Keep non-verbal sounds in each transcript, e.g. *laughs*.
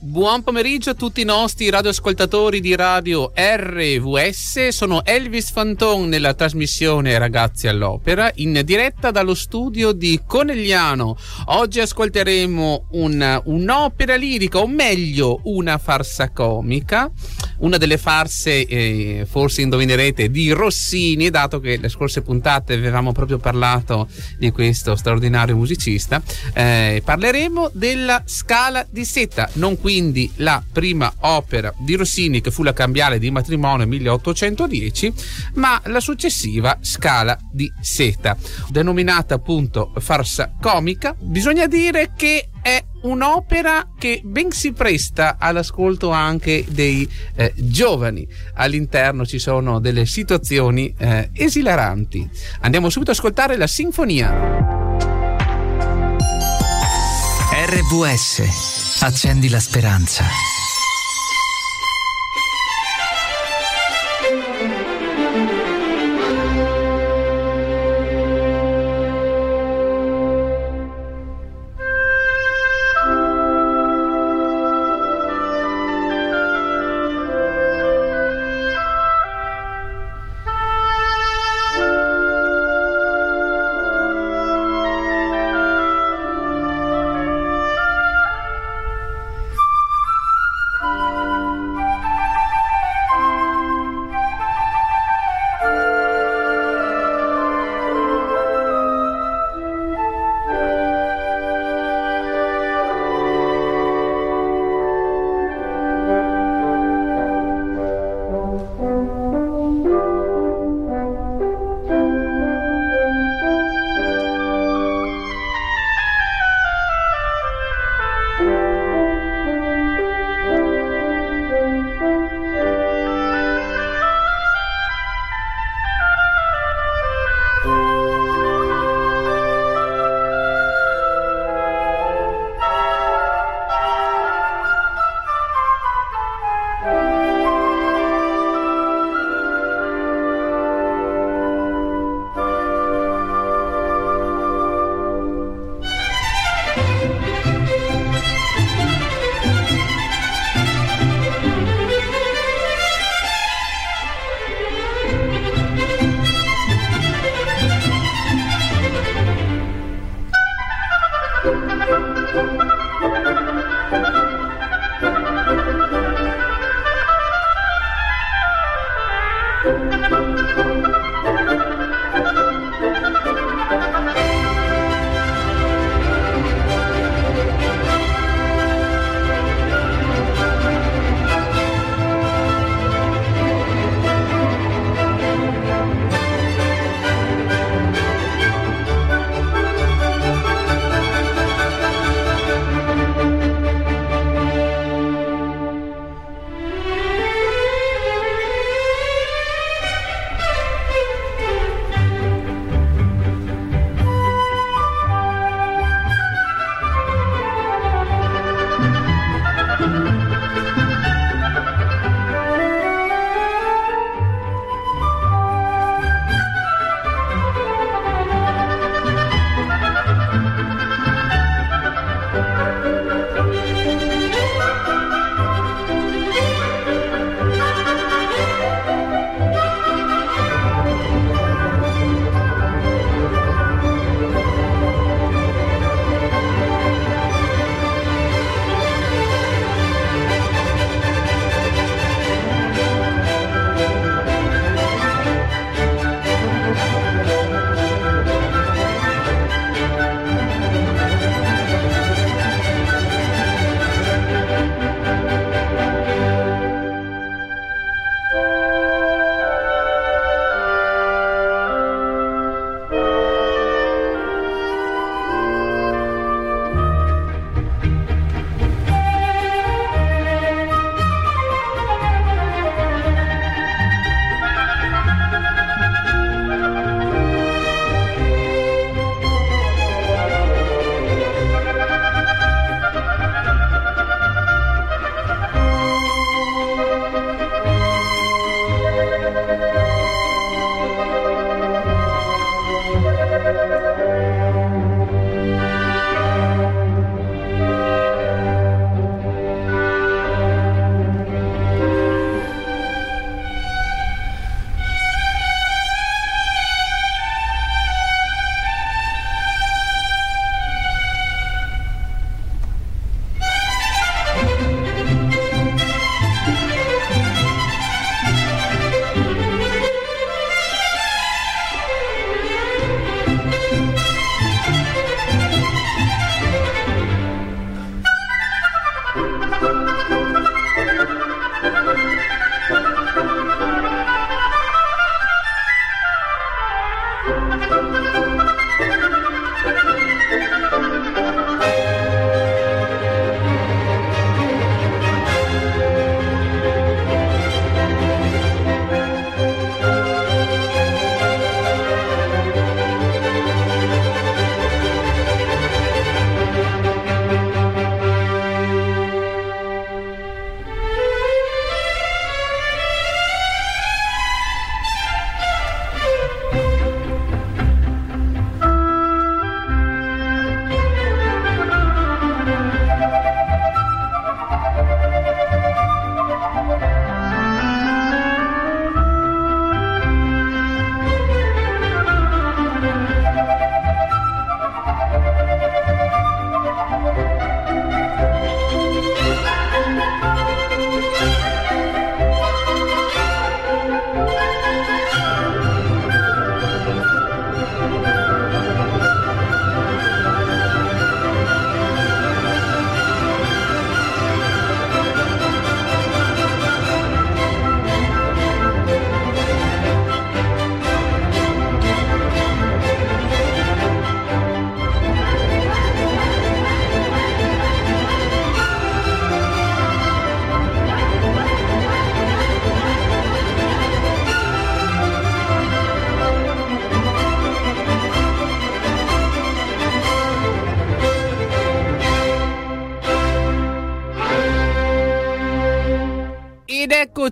Buon pomeriggio a tutti i nostri radioascoltatori di radio RVS. Sono Elvis Fanton nella trasmissione Ragazzi all'Opera in diretta dallo studio di Conegliano. Oggi ascolteremo un, un'opera lirica, o meglio una farsa comica, una delle farse, eh, forse indovinerete, di Rossini, dato che le scorse puntate avevamo proprio parlato di questo straordinario musicista. Eh, parleremo della Scala di Seta, non quindi la prima opera di Rossini che fu la cambiale di matrimonio 1810, ma la successiva Scala di Seta, denominata appunto farsa comica. Bisogna dire che è un'opera che ben si presta all'ascolto anche dei eh, giovani. All'interno ci sono delle situazioni eh, esilaranti. Andiamo subito ad ascoltare la sinfonia. RVS Accendi la speranza.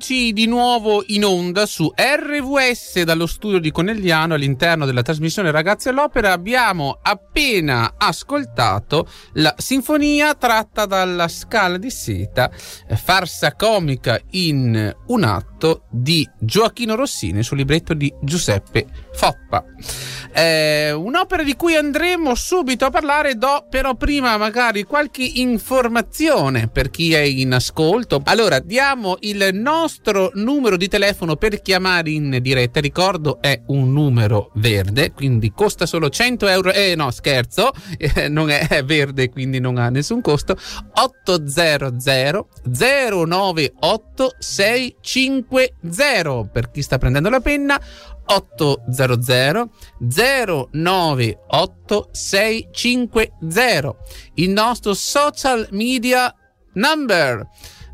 Eccoci di nuovo in onda su RVS dallo studio di Conegliano all'interno della trasmissione Ragazzi all'Opera. Abbiamo appena ascoltato la sinfonia tratta dalla Scala di Seta, eh, farsa comica in un atto di Gioacchino Rossini sul libretto di Giuseppe Foppa. Eh, un'opera di cui andremo subito a parlare, do però prima magari qualche informazione per chi è in ascolto. Allora, diamo il nostro numero di telefono per chiamare in diretta. Ricordo, è un numero verde, quindi costa solo 100 euro. Eh, no, scherzo, *laughs* eh, non è verde, quindi non ha nessun costo. 800 098 650 per chi sta prendendo la penna 800 098 650 il nostro social media number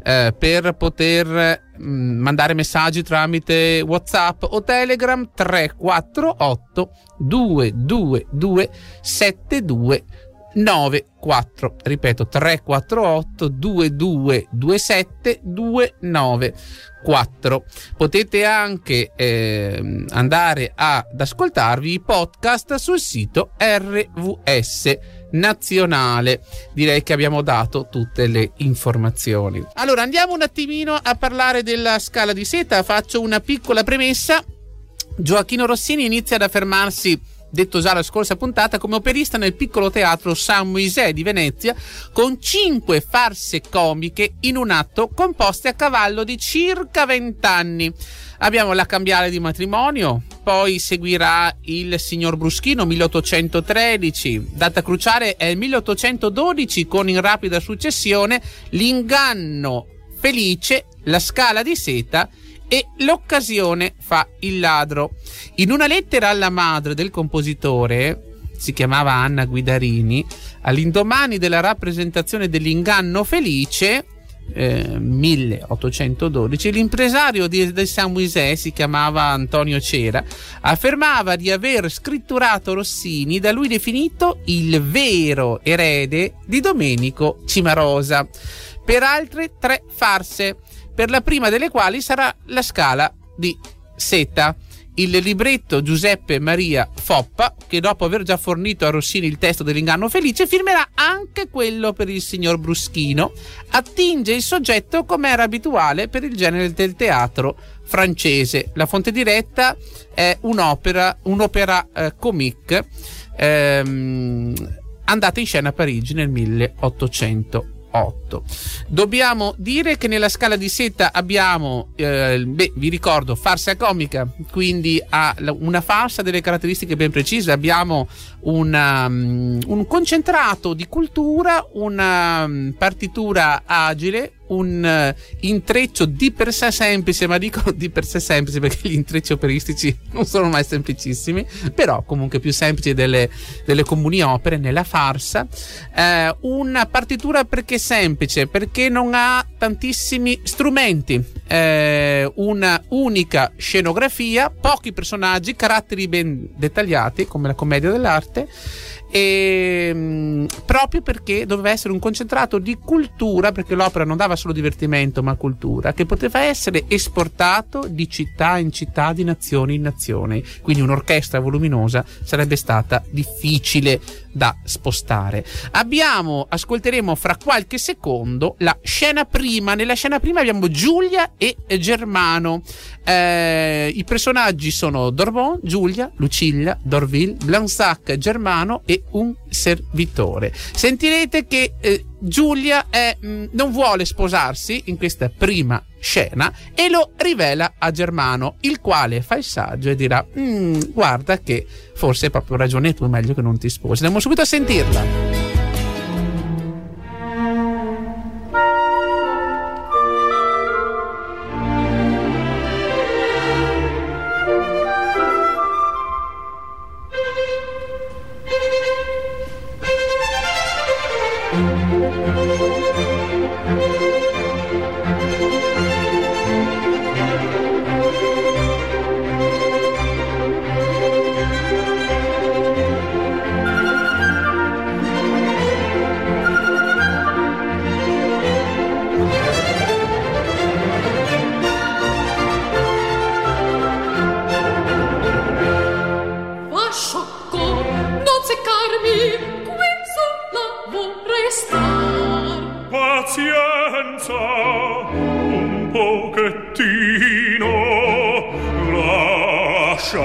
eh, per poter mandare messaggi tramite whatsapp o telegram 348 222 72 94 ripeto 348 2227 294 potete anche eh, andare ad ascoltarvi i podcast sul sito RVS nazionale. Direi che abbiamo dato tutte le informazioni. Allora andiamo un attimino a parlare della scala di seta. Faccio una piccola premessa. Gioacchino Rossini inizia ad affermarsi detto già la scorsa puntata, come operista nel piccolo teatro San Moisè di Venezia, con cinque farse comiche in un atto composte a cavallo di circa vent'anni. Abbiamo la cambiale di matrimonio, poi seguirà il signor Bruschino 1813, data cruciale è il 1812 con in rapida successione l'inganno felice, la scala di seta e l'occasione fa il ladro. In una lettera alla madre del compositore, si chiamava Anna Guidarini, all'indomani della rappresentazione dell'inganno felice, eh, 1812, l'impresario di, di San Moisè, si chiamava Antonio Cera, affermava di aver scritturato Rossini, da lui definito il vero erede di Domenico Cimarosa, per altre tre farse per la prima delle quali sarà la scala di Seta. Il libretto Giuseppe Maria Foppa, che dopo aver già fornito a Rossini il testo dell'inganno felice, firmerà anche quello per il signor Bruschino, attinge il soggetto come era abituale per il genere del teatro francese. La fonte diretta è un'opera, un'opera eh, comique ehm, andata in scena a Parigi nel 1800. 8. Dobbiamo dire che nella scala di seta abbiamo, eh, beh, vi ricordo, farsa comica, quindi ha una farsa delle caratteristiche ben precise. Abbiamo una, um, un concentrato di cultura, una um, partitura agile, un uh, intreccio di per sé semplice, ma dico di per sé semplice perché gli intrecci operistici *laughs* non sono mai semplicissimi, però comunque più semplici delle, delle comuni opere nella farsa. Eh, una partitura perché semplice, perché non ha tantissimi strumenti, eh, una unica scenografia, pochi personaggi, caratteri ben dettagliati come la commedia dell'arte e, ehm, proprio perché doveva essere un concentrato di cultura, perché l'opera non dava solo divertimento ma cultura, che poteva essere esportato di città in città, di nazione in nazione. Quindi un'orchestra voluminosa sarebbe stata difficile da spostare. Abbiamo, ascolteremo fra qualche secondo la scena prima. Nella scena prima abbiamo Giulia e Germano. Eh, I personaggi sono Dorbon, Giulia, Lucilla, Dorville, Blansac, Germano e un servitore. Sentirete che eh, Giulia è, mm, non vuole sposarsi in questa prima scena e lo rivela a Germano, il quale fa il saggio e dirà: mm, Guarda, che forse hai proprio ragione tu, meglio che non ti sposi. Andiamo subito a sentirla. pochettino lasciatemi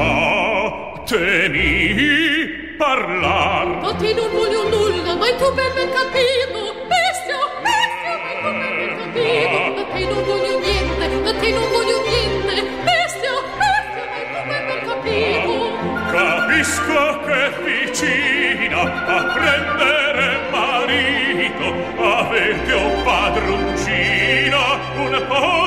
parlar. Oh, ma te non voglio nulla ma tu ben ben capito. Bestia bestia ma tu per ben capito. Ma te non voglio niente ma te non voglio niente. Bestia bestia ma tu per ben capito. Capisco che vicina a prendere marito avete un padroncino una paura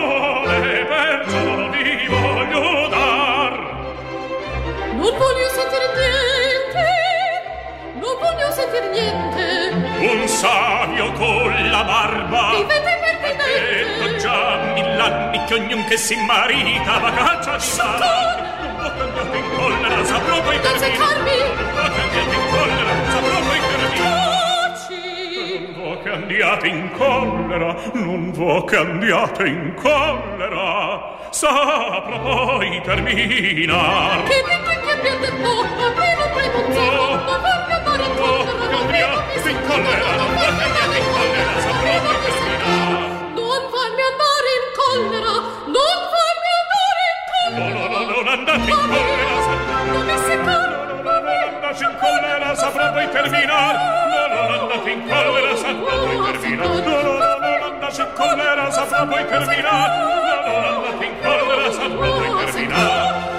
niente. Un savio con la barba. Vivete impertinente detto già mill'anni che ognun che si marita va caccia di sarà non può cambiare in collera saprò poi per me non può cambiare in collera saprò poi per me cambiate in collera, non vo cambiate in collera, saprò poi terminar. Che, che, che, che, che, che, che, che, che, che, collera non farmi adorir collera non farmi adorir collera. Non andate in collera. santa finire non andate in collera santa finire non andate in collera saprà poi terminar, la donna in collera saprà poi terminar.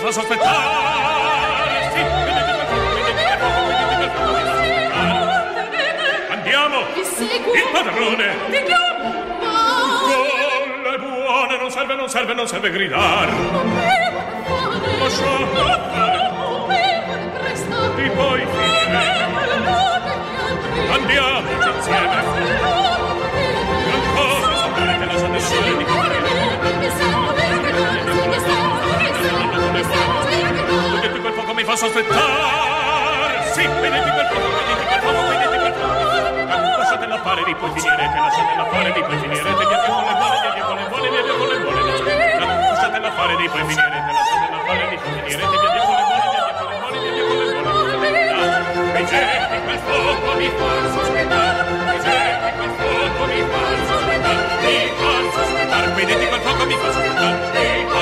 fa sospettare sì, Andiamo. Il padrone. Vi chiamo. Le buone Non serve, non serve, non serve gridare. Lasciamo fare E poi finire Andiamo insieme. Non cosa saprete Lasciate soli di correre fa sospettare. Sì, vedete quel fuoco, vedete quel fuoco, vedete quel fuoco. Lasciatela fare di poi finire, che lasciatela fare di poi finire. Via via con le buone, via via con le buone, via via con le buone. Lasciatela fare di poi finire, che lasciatela fare di poi finire. Via via con le buone, via via con le buone, via via con le buone. Vedete quel fuoco mi fa sospettare. Vedete quel fuoco mi fa sospettare. Mi fa sospettare. Vedete quel fuoco mi fa sospettare. Mi fa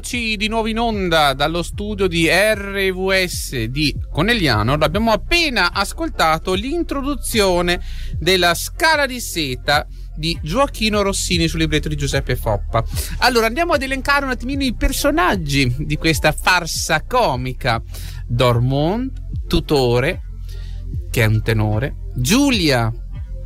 eccoci di nuovo in onda dallo studio di RVS di Conegliano. Abbiamo appena ascoltato l'introduzione della Scala di Seta di Gioacchino Rossini sul libretto di Giuseppe Foppa. Allora andiamo ad elencare un attimino i personaggi di questa farsa comica. Dormont, tutore, che è un tenore, Giulia,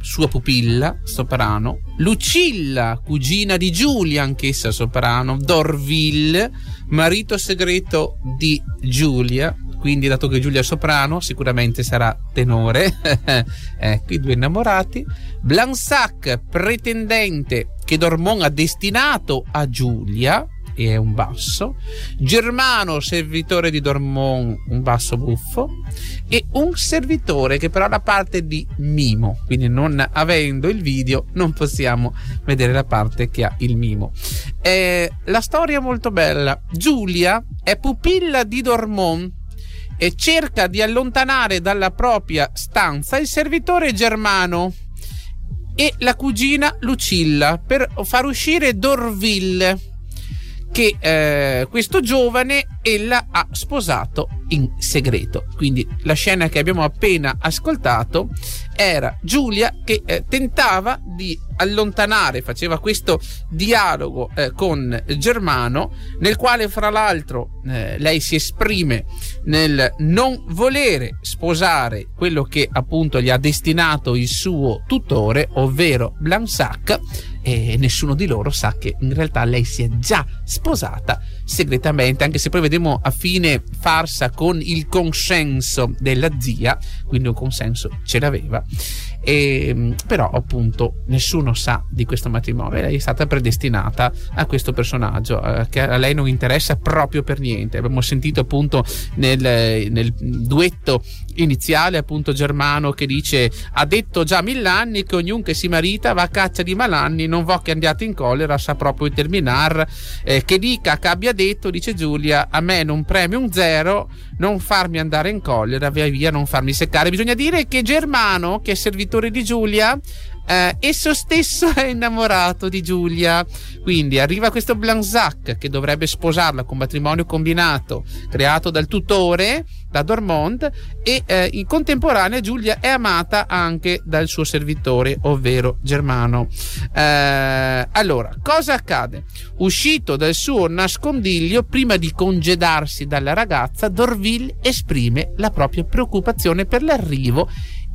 sua pupilla, soprano, Lucilla, cugina di Giulia, anch'essa soprano, Dorville, marito segreto di Giulia, quindi dato che Giulia è soprano, sicuramente sarà tenore, *laughs* ecco i due innamorati, Blansac, pretendente che Dormont ha destinato a Giulia, e è un basso, Germano, servitore di Dormont, un basso buffo, e un servitore che però la parte di mimo, quindi non avendo il video non possiamo vedere la parte che ha il mimo. Eh, la storia è molto bella. Giulia è pupilla di Dormont e cerca di allontanare dalla propria stanza il servitore Germano e la cugina Lucilla per far uscire Dorville che eh, questo giovane ella ha sposato in segreto. Quindi la scena che abbiamo appena ascoltato era Giulia che eh, tentava di allontanare, faceva questo dialogo eh, con Germano, nel quale fra l'altro eh, lei si esprime nel non volere sposare quello che appunto gli ha destinato il suo tutore, ovvero Blansac, e nessuno di loro sa che in realtà lei si è già sposata segretamente, anche se poi vediamo a fine farsa con il consenso della zia, quindi un consenso ce l'aveva. E, però appunto nessuno sa di questo matrimonio. Lei è stata predestinata a questo personaggio eh, che a lei non interessa proprio per niente. Abbiamo sentito appunto nel, nel duetto iniziale appunto Germano che dice ha detto già mill'anni che ognuno che si marita va a caccia di malanni non vo che andiate in collera sa proprio terminar eh, che dica che abbia detto dice Giulia a me non preme un zero non farmi andare in collera via via non farmi seccare bisogna dire che Germano che è servitore di Giulia eh, esso stesso *laughs* è innamorato di Giulia. Quindi arriva questo Blansac che dovrebbe sposarla con matrimonio combinato creato dal tutore, da Dormont, e eh, in contemporanea Giulia è amata anche dal suo servitore, ovvero Germano. Eh, allora, cosa accade? Uscito dal suo nascondiglio, prima di congedarsi dalla ragazza, Dorville esprime la propria preoccupazione per l'arrivo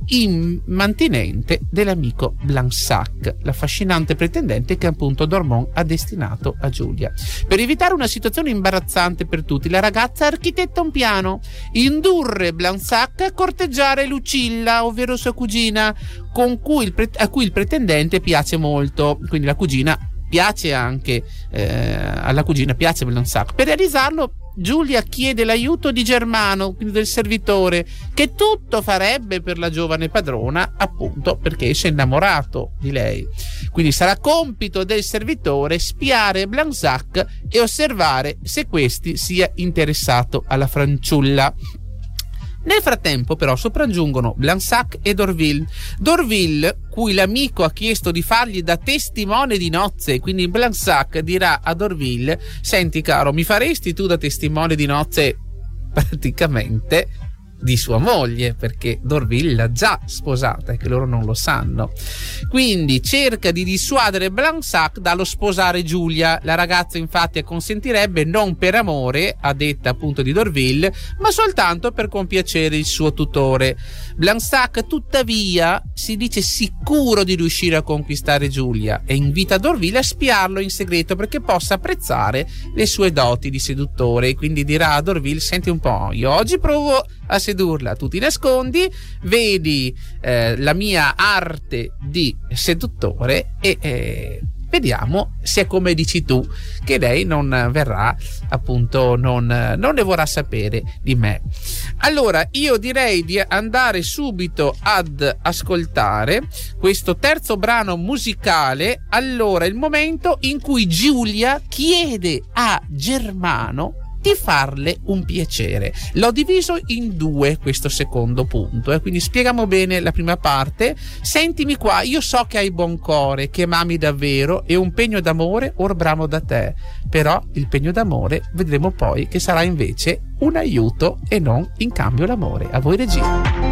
immantinente dell'amico Blansac, l'affascinante pretendente che appunto Dormont ha destinato a Giulia. Per evitare una situazione imbarazzante per tutti, la ragazza architetta un piano, indurre Blansac a corteggiare Lucilla, ovvero sua cugina, cui pre- a cui il pretendente piace molto, quindi la cugina piace anche eh, alla cugina, piace Blansac. Per realizzarlo Giulia chiede l'aiuto di Germano, quindi del servitore, che tutto farebbe per la giovane padrona, appunto perché si è innamorato di lei. Quindi sarà compito del servitore spiare Blansac e osservare se questi sia interessato alla fanciulla. Nel frattempo, però, sopraggiungono Blansac e Dorville. Dorville, cui l'amico ha chiesto di fargli da testimone di nozze, quindi Blansac dirà a Dorville: Senti, caro, mi faresti tu da testimone di nozze? Praticamente di sua moglie perché Dorville l'ha già sposata e che loro non lo sanno. Quindi cerca di dissuadere Blansac dallo sposare Giulia. La ragazza infatti acconsentirebbe non per amore, a detta appunto di Dorville, ma soltanto per compiacere il suo tutore. Blansac tuttavia si dice sicuro di riuscire a conquistare Giulia e invita Dorville a spiarlo in segreto perché possa apprezzare le sue doti di seduttore e quindi dirà a Dorville senti un po' io oggi provo a sedurla tu ti nascondi vedi eh, la mia arte di seduttore e eh, vediamo se è come dici tu che lei non verrà appunto non, non ne vorrà sapere di me. Allora io direi di andare subito ad ascoltare questo terzo brano musicale. Allora il momento in cui Giulia chiede a Germano di farle un piacere. L'ho diviso in due questo secondo punto, eh? quindi spieghiamo bene la prima parte. Sentimi qua, io so che hai buon cuore, che m'ami davvero e un pegno d'amore or bramo da te, però il pegno d'amore vedremo poi che sarà invece un aiuto e non in cambio l'amore. A voi regia.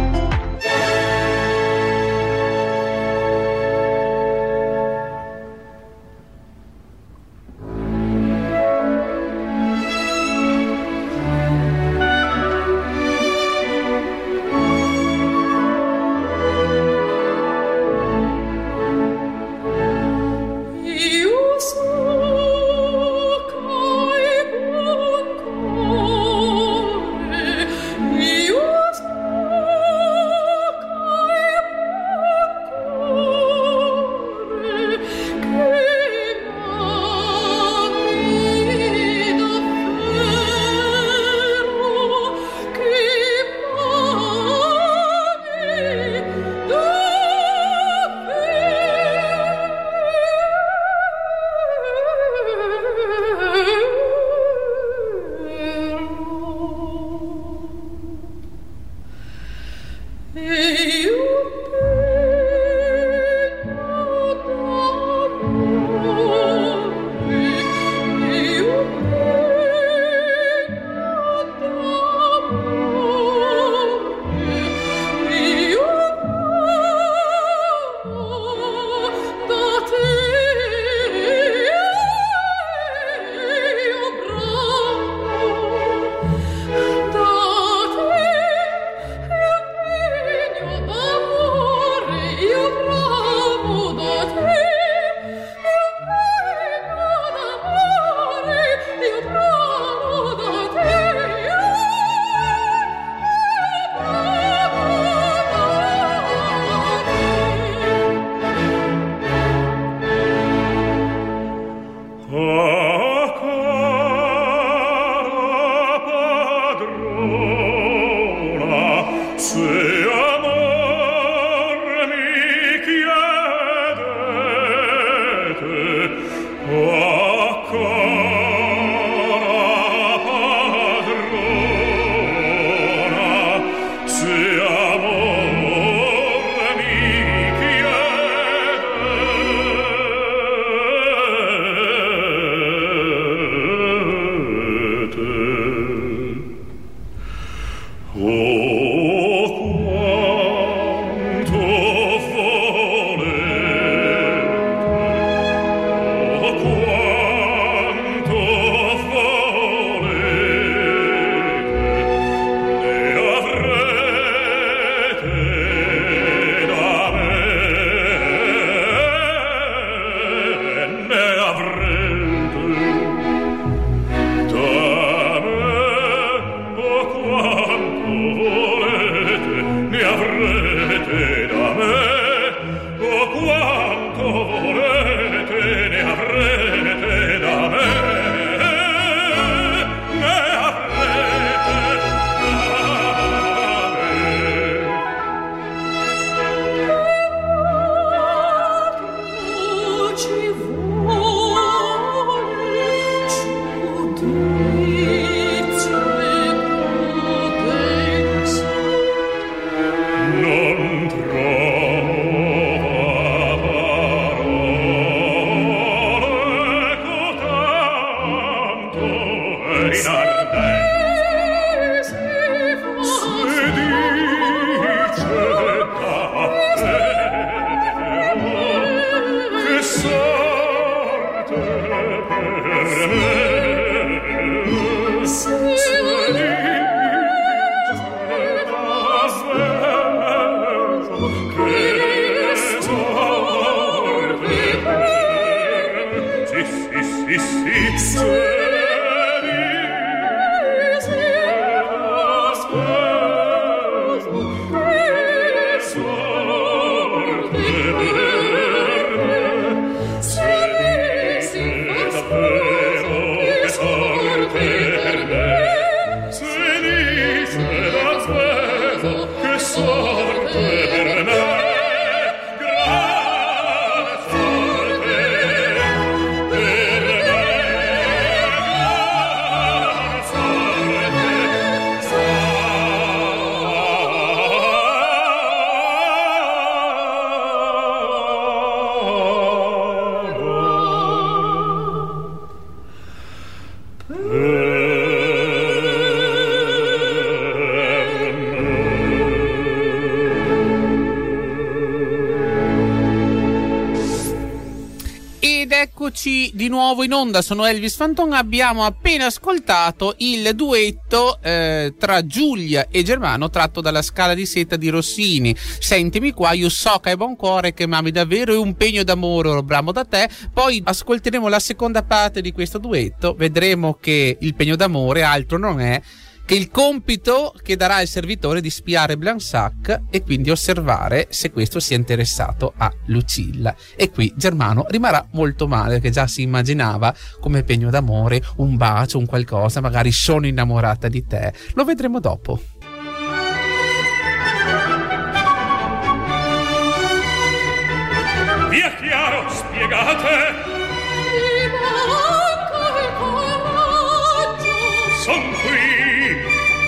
Di nuovo in onda, sono Elvis Fanton. Abbiamo appena ascoltato il duetto eh, tra Giulia e Germano tratto dalla Scala di Seta di Rossini. Sentimi qua, io so che hai buon cuore, che mami davvero è un pegno d'amore, bramo da te. Poi ascolteremo la seconda parte di questo duetto, vedremo che il pegno d'amore altro non è che il compito che darà al servitore di spiare Blansac e quindi osservare se questo sia interessato a Lucilla. E qui Germano rimarrà molto male, che già si immaginava come pegno d'amore, un bacio, un qualcosa, magari sono innamorata di te. Lo vedremo dopo.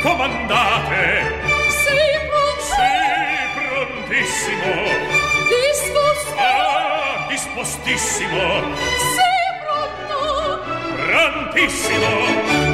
Comandate! Sei pronto? Sì, prontissimo! Disposto? Ah, dispostissimo! Sei pronto? Prontissimo!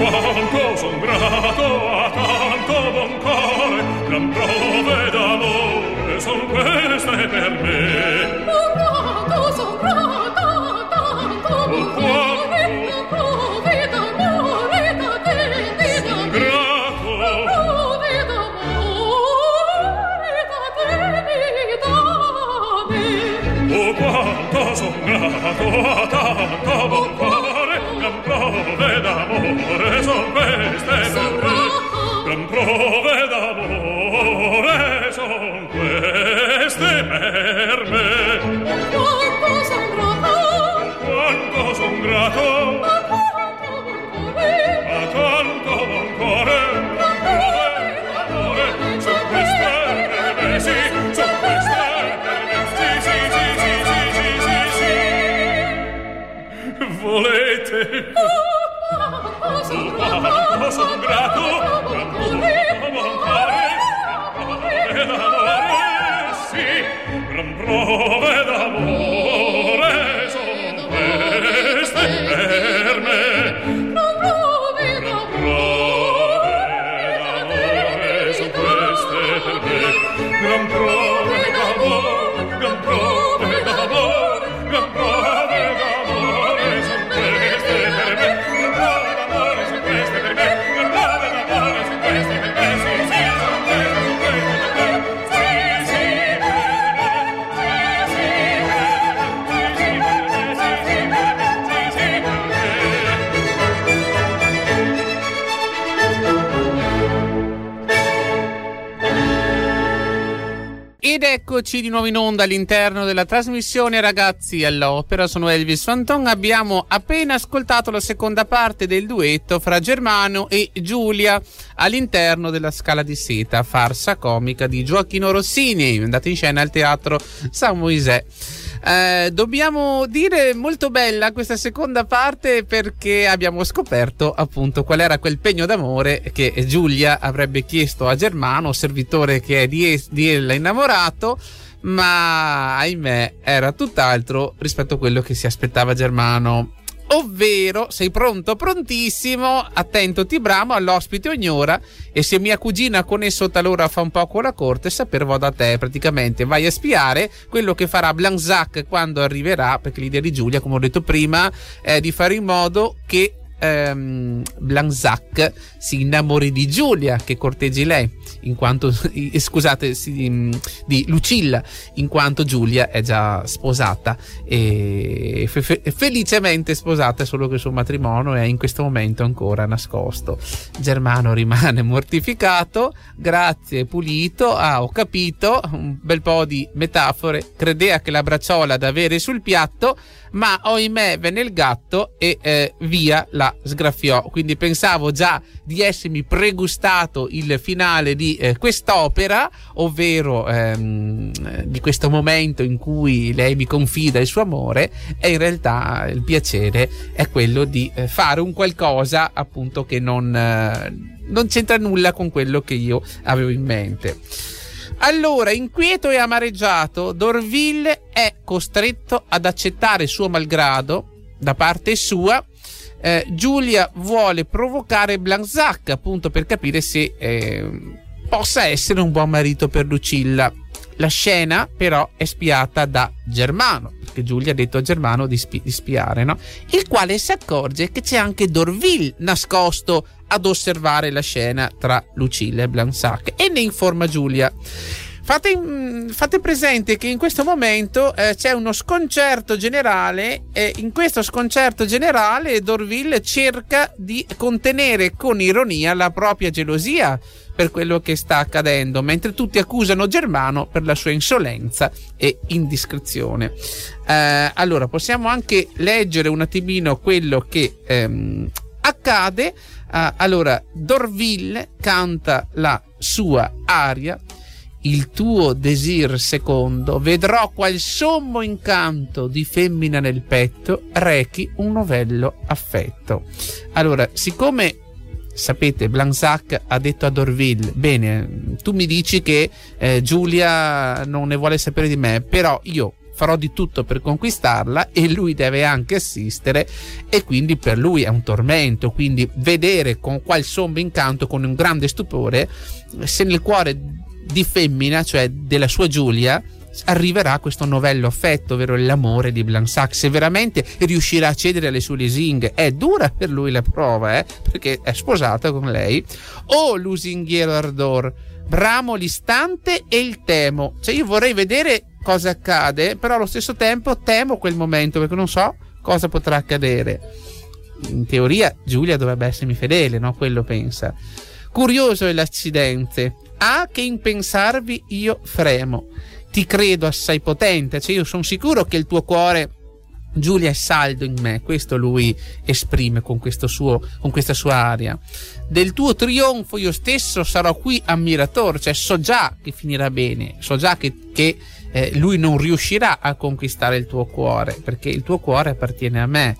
Quanto son grato a tanto buon cuore, gran prove d'amore son queste per me. Oh, quanto sovrata, tanto buon cuore, prove d'amore, a te da me. Grato, Prove d'amore, a te da me. oh, quanto son grato a tanto buon gran prove d'amore son queste me. Gran prove d'amore son queste per me. Quanto sovrata, Quanto son grato Volete? quanto sovrata, Quanto son grato a tanto buon cuore. Prove d'amore, sì, gran prove d'amore eccoci di nuovo in onda all'interno della trasmissione Ragazzi all'Opera, sono Elvis Fanton. Abbiamo appena ascoltato la seconda parte del duetto fra Germano e Giulia all'interno della Scala di Seta, farsa comica di Gioacchino Rossini, andata in scena al teatro San Moisè. Eh, dobbiamo dire molto bella questa seconda parte perché abbiamo scoperto appunto qual era quel pegno d'amore che Giulia avrebbe chiesto a Germano, servitore che è di, di ella innamorato ma ahimè era tutt'altro rispetto a quello che si aspettava Germano ovvero sei pronto, prontissimo, attento, ti bramo, all'ospite ogni ora e se mia cugina con esso talora fa un poco la corte, saper vado da te praticamente, vai a spiare quello che farà Blanzac quando arriverà, perché l'idea di Giulia, come ho detto prima, è di fare in modo che ehm, Blanzac si innamori di Giulia che corteggi lei in quanto scusate di, di Lucilla in quanto Giulia è già sposata. E fe- felicemente sposata solo che il suo matrimonio è in questo momento ancora nascosto. Germano rimane mortificato grazie pulito ah ho capito un bel po' di metafore. Credea che la bracciola da avere sul piatto ma ohimè venne il gatto e eh, via la sgraffiò. Quindi pensavo già di essermi pregustato il finale di eh, quest'opera, ovvero ehm, di questo momento in cui lei mi confida il suo amore e in realtà il piacere è quello di eh, fare un qualcosa appunto che non, eh, non c'entra nulla con quello che io avevo in mente. Allora, inquieto e amareggiato, Dorville è costretto ad accettare suo malgrado, da parte sua, eh, Giulia vuole provocare Blanzac appunto per capire se eh, possa essere un buon marito per Lucilla. La scena però è spiata da Germano, perché Giulia ha detto a Germano di, spi- di spiare, no? il quale si accorge che c'è anche Dorville nascosto ad osservare la scena tra Lucilla e Blansac e ne informa Giulia. Fate, fate, presente che in questo momento eh, c'è uno sconcerto generale e in questo sconcerto generale Dorville cerca di contenere con ironia la propria gelosia per quello che sta accadendo, mentre tutti accusano Germano per la sua insolenza e indiscrezione. Eh, allora, possiamo anche leggere un attimino quello che ehm, accade. Uh, allora, Dorville canta la sua aria, il tuo desir secondo, vedrò qual sommo incanto di femmina nel petto rechi un novello affetto. Allora, siccome sapete, Blanzac ha detto a Dorville: Bene, tu mi dici che eh, Giulia non ne vuole sapere di me, però io farò di tutto per conquistarla e lui deve anche assistere e quindi per lui è un tormento, quindi vedere con qual sommo incanto, con un grande stupore, se nel cuore di femmina, cioè della sua Giulia, arriverà questo novello affetto, ovvero l'amore di Blansac, se veramente riuscirà a cedere alle sue lusinghe. È dura per lui la prova, eh, perché è sposata con lei. O lusinghiero ardor, bramo l'istante e il temo. Cioè io vorrei vedere cosa accade, però allo stesso tempo temo quel momento perché non so cosa potrà accadere. In teoria Giulia dovrebbe essermi fedele, no? Quello pensa. Curioso è l'accidente. Ah, che in pensarvi io fremo. Ti credo assai potente, cioè io sono sicuro che il tuo cuore Giulia è saldo in me, questo lui esprime con, suo, con, questa sua aria. Del tuo trionfo io stesso sarò qui ammiratore, cioè so già che finirà bene, so già che, che eh, lui non riuscirà a conquistare il tuo cuore, perché il tuo cuore appartiene a me.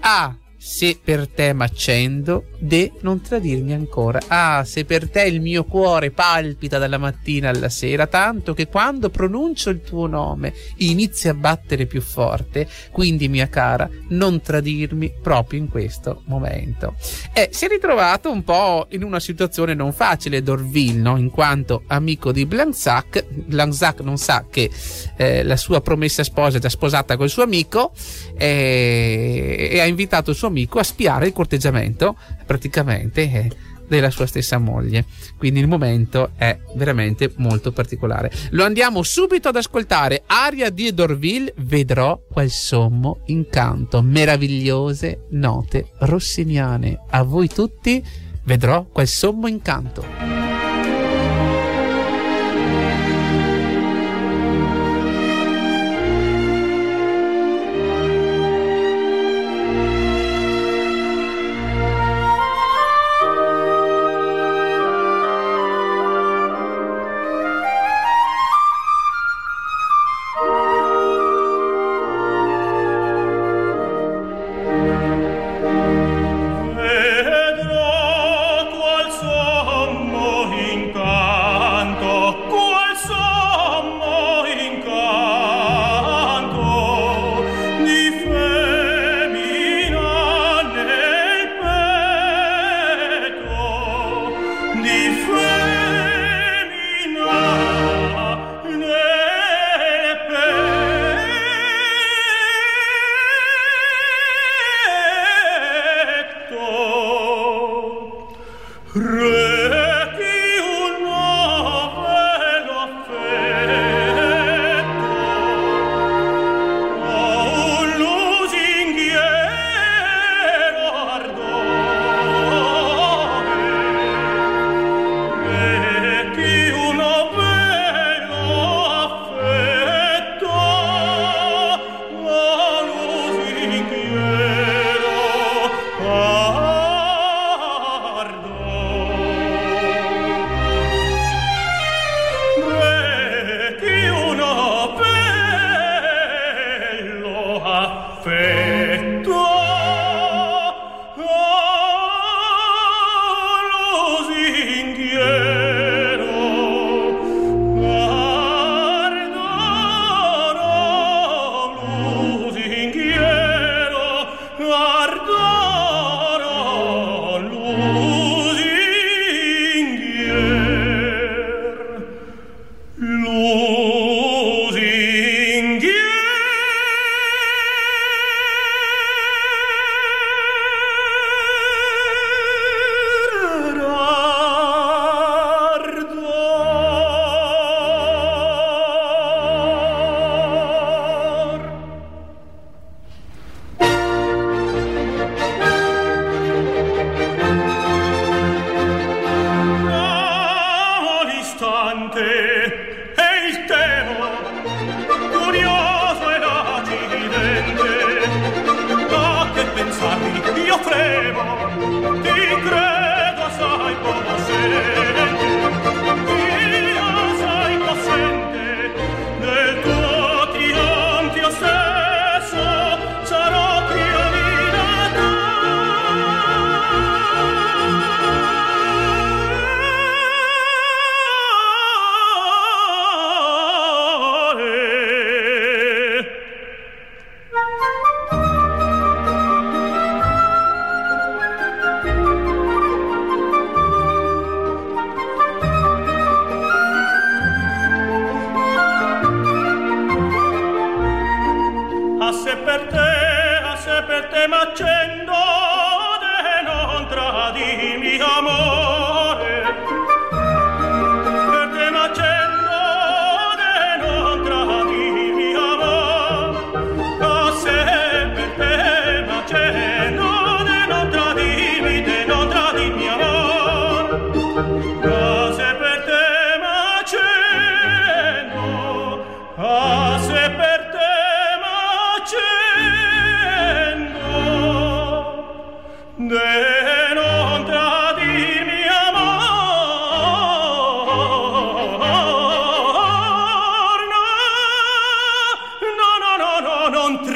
Ah, se per te m'accendo, de non tradirmi ancora. Ah, se per te il mio cuore palpita dalla mattina alla sera, tanto che quando pronuncio il tuo nome inizia a battere più forte, quindi mia cara, non tradirmi proprio in questo momento. E si è ritrovato un po' in una situazione non facile Dorville, no? in quanto amico di Blanzac, Blanzac non sa che eh, la sua promessa sposa è già sposata col suo amico e, e ha invitato il suo amico a spiare il corteggiamento praticamente eh, della sua stessa moglie. Quindi il momento è veramente molto particolare. Lo andiamo subito ad ascoltare. Aria di Dorville, vedrò quel sommo incanto. Meravigliose note rossiniane. A voi tutti, vedrò quel sommo incanto. Hooray! cante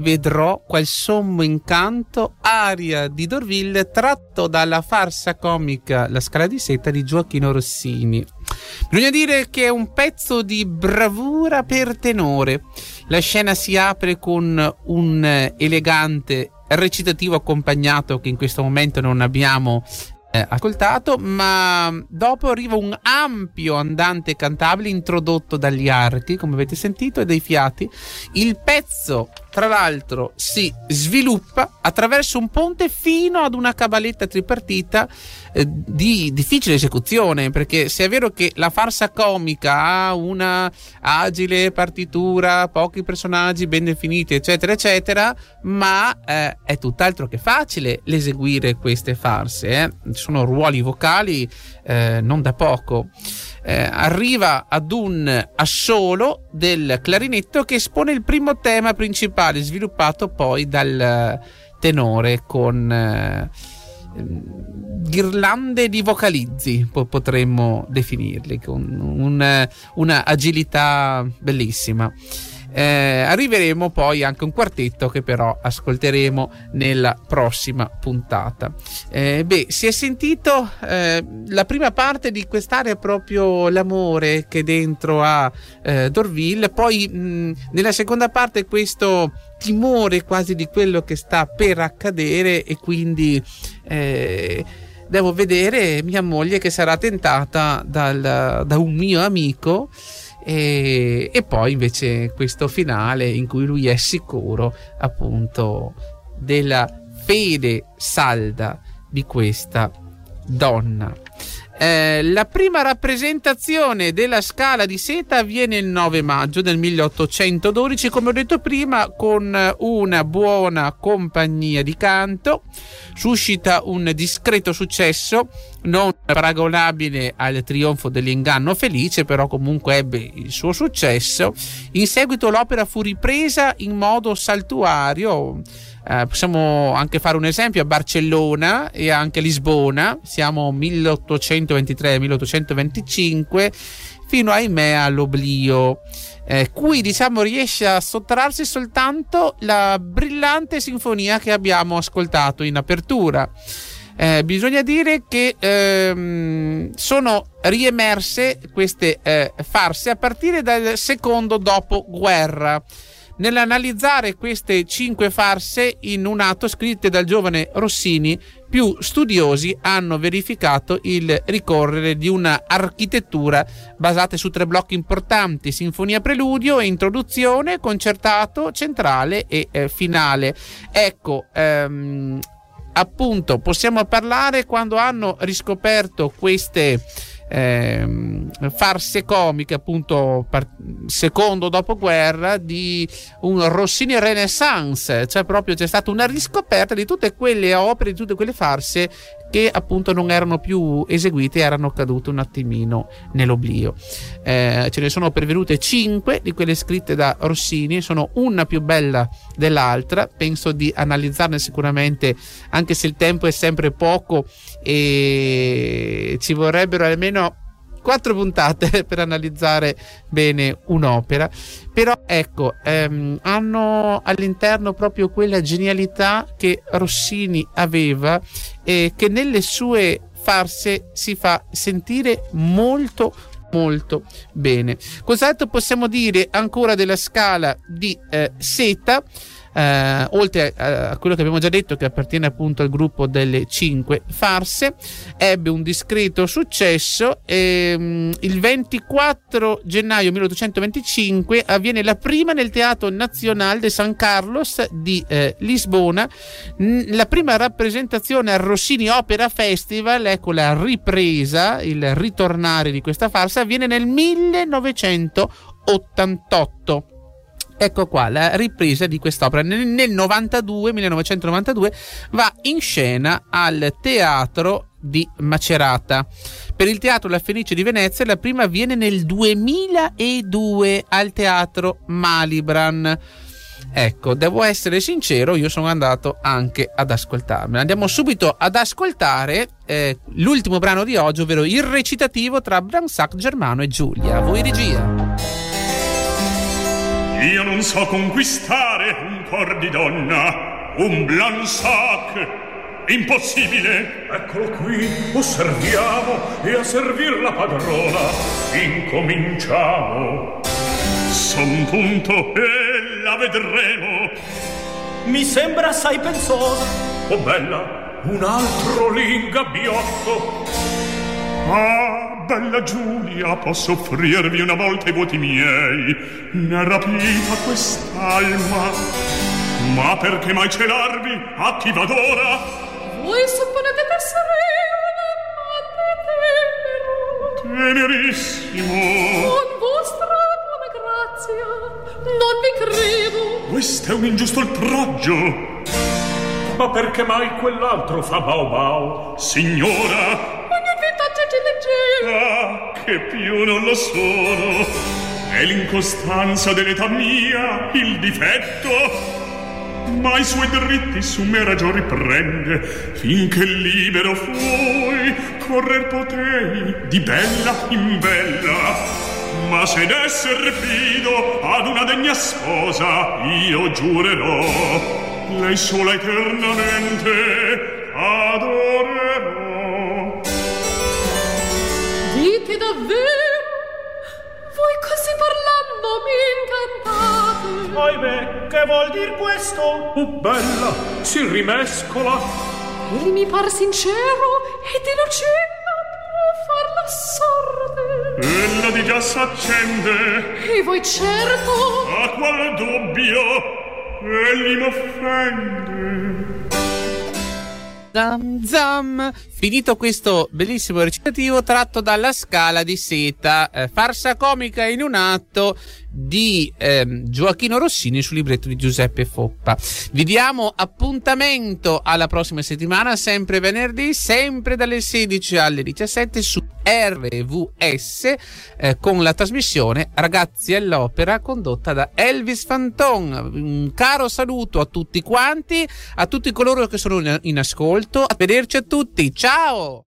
Vedrò qual sommo incanto, aria di Dorville tratto dalla farsa comica La scala di seta di Gioacchino Rossini. Bisogna dire che è un pezzo di bravura per tenore. La scena si apre con un elegante recitativo accompagnato che in questo momento non abbiamo eh, ascoltato, ma dopo arriva un ampio andante cantabile introdotto dagli archi, come avete sentito, e dai fiati. Il pezzo, tra l'altro, si sviluppa attraverso un ponte fino ad una cabaletta tripartita eh, di difficile esecuzione, perché se è vero che la farsa comica ha una agile partitura, pochi personaggi ben definiti, eccetera, eccetera, ma eh, è tutt'altro che facile l'eseguire queste farse. Eh? Sono ruoli vocali eh, non da poco. Eh, arriva ad un assolo del clarinetto che espone il primo tema principale, sviluppato poi dal tenore con eh, ghirlande di vocalizzi, potremmo definirli, con un, una agilità bellissima. Eh, arriveremo poi anche un quartetto che però ascolteremo nella prossima puntata. Eh, beh, si è sentito eh, la prima parte di quest'area proprio l'amore che dentro ha eh, Dorville, poi mh, nella seconda parte questo timore quasi di quello che sta per accadere e quindi eh, devo vedere mia moglie che sarà tentata dal, da un mio amico e, e, poi invece questo finale in cui lui è sicuro appunto della fede salda di questa donna. Eh, la prima rappresentazione della scala di seta avviene il 9 maggio del 1812, come ho detto prima, con una buona compagnia di canto. Suscita un discreto successo, non paragonabile al trionfo dell'inganno felice, però comunque ebbe il suo successo. In seguito l'opera fu ripresa in modo saltuario eh, possiamo anche fare un esempio a Barcellona e anche a Lisbona, siamo 1823-1825 fino ahimè all'oblio. Eh, cui diciamo riesce a sottrarsi soltanto la brillante sinfonia che abbiamo ascoltato in apertura. Eh, bisogna dire che ehm, sono riemerse queste eh, farse a partire dal secondo dopoguerra. Nell'analizzare queste cinque farse in un atto scritte dal giovane Rossini, più studiosi hanno verificato il ricorrere di una architettura basata su tre blocchi importanti: sinfonia preludio e introduzione, concertato centrale e eh, finale. Ecco, ehm, appunto possiamo parlare quando hanno riscoperto queste eh, farse comiche appunto par- secondo dopoguerra di un Rossini Renaissance. Cioè proprio c'è stata una riscoperta di tutte quelle opere di tutte quelle farse che appunto non erano più eseguite erano cadute un attimino nell'oblio. Eh, ce ne sono pervenute cinque di quelle scritte da Rossini sono una più bella dell'altra. Penso di analizzarne sicuramente anche se il tempo è sempre poco e ci vorrebbero almeno quattro puntate *laughs* per analizzare bene un'opera. Però ecco ehm, hanno all'interno proprio quella genialità che Rossini aveva e che nelle sue farse si fa sentire molto molto bene. Cos'altro possiamo dire ancora della scala di eh, seta eh, oltre a, a, quello che abbiamo già detto che appartiene appunto al gruppo delle cinque farse ebbe un discreto successo e um, il 24 gennaio 1825 avviene la prima nel Teatro Nazionale de San Carlos di eh, Lisbona. La prima rappresentazione al Rossini Opera Festival ecco la ripresa il ritornare di questa farsa avviene nel 1988 Ecco qua la ripresa di quest'opera. Nel, nel 92, 1992 va in scena al teatro di Macerata. Per il teatro La Fenice di Venezia la prima avviene nel 2002 al teatro Malibran. Ecco, devo essere sincero, io sono andato anche ad ascoltarmela. Andiamo subito ad ascoltare eh, l'ultimo brano di oggi, ovvero il recitativo tra Bransac, Germano e Giulia. Voi regia. Io non so conquistare un cor di donna, un Blansac. Impossibile! Eccolo qui, osserviamo e a servir la padrona incominciamo. Son punto e la vedremo. Mi sembra assai pensosa. Oh bella, un altro lì gabbiotto. Ah! bella Giulia, posso offrirvi una volta i voti miei. Ne rapita quest'alma. Ma perché mai celarvi? A chi vado ora? Voi supponete d'essere un amante Tenerissimo. Con vostra buona grazia, non vi credo. Questo è un ingiusto oltraggio. Ma perché mai quell'altro fa bau bau? Signora, Ah, che più non lo sono. È l'incostanza dell'età mia il difetto. Ma i suoi dritti su me ragion riprende, finché libero fui, correr potei di bella in bella. Ma se d'esser fido ad una degna sposa, io giurerò, lei sola eternamente adorerò. Davvero? Voi così parlando mi incantate. Ahimè, che vuol dir questo? Oh, bella, si rimescola. Egli mi par sincero ed innocente può far la sorte. Ella di già s'accende. E voi certo? A qual dubbio? Egli m'offende. Zam zam. Finito questo bellissimo recitativo tratto dalla scala di seta, eh, farsa comica in un atto di eh, Gioacchino Rossini sul libretto di Giuseppe Foppa. Vi diamo appuntamento alla prossima settimana, sempre venerdì, sempre dalle 16 alle 17 su RVS eh, con la trasmissione Ragazzi all'Opera condotta da Elvis Fanton. Un caro saluto a tutti quanti, a tutti coloro che sono in ascolto. A vederci a tutti. Ciao!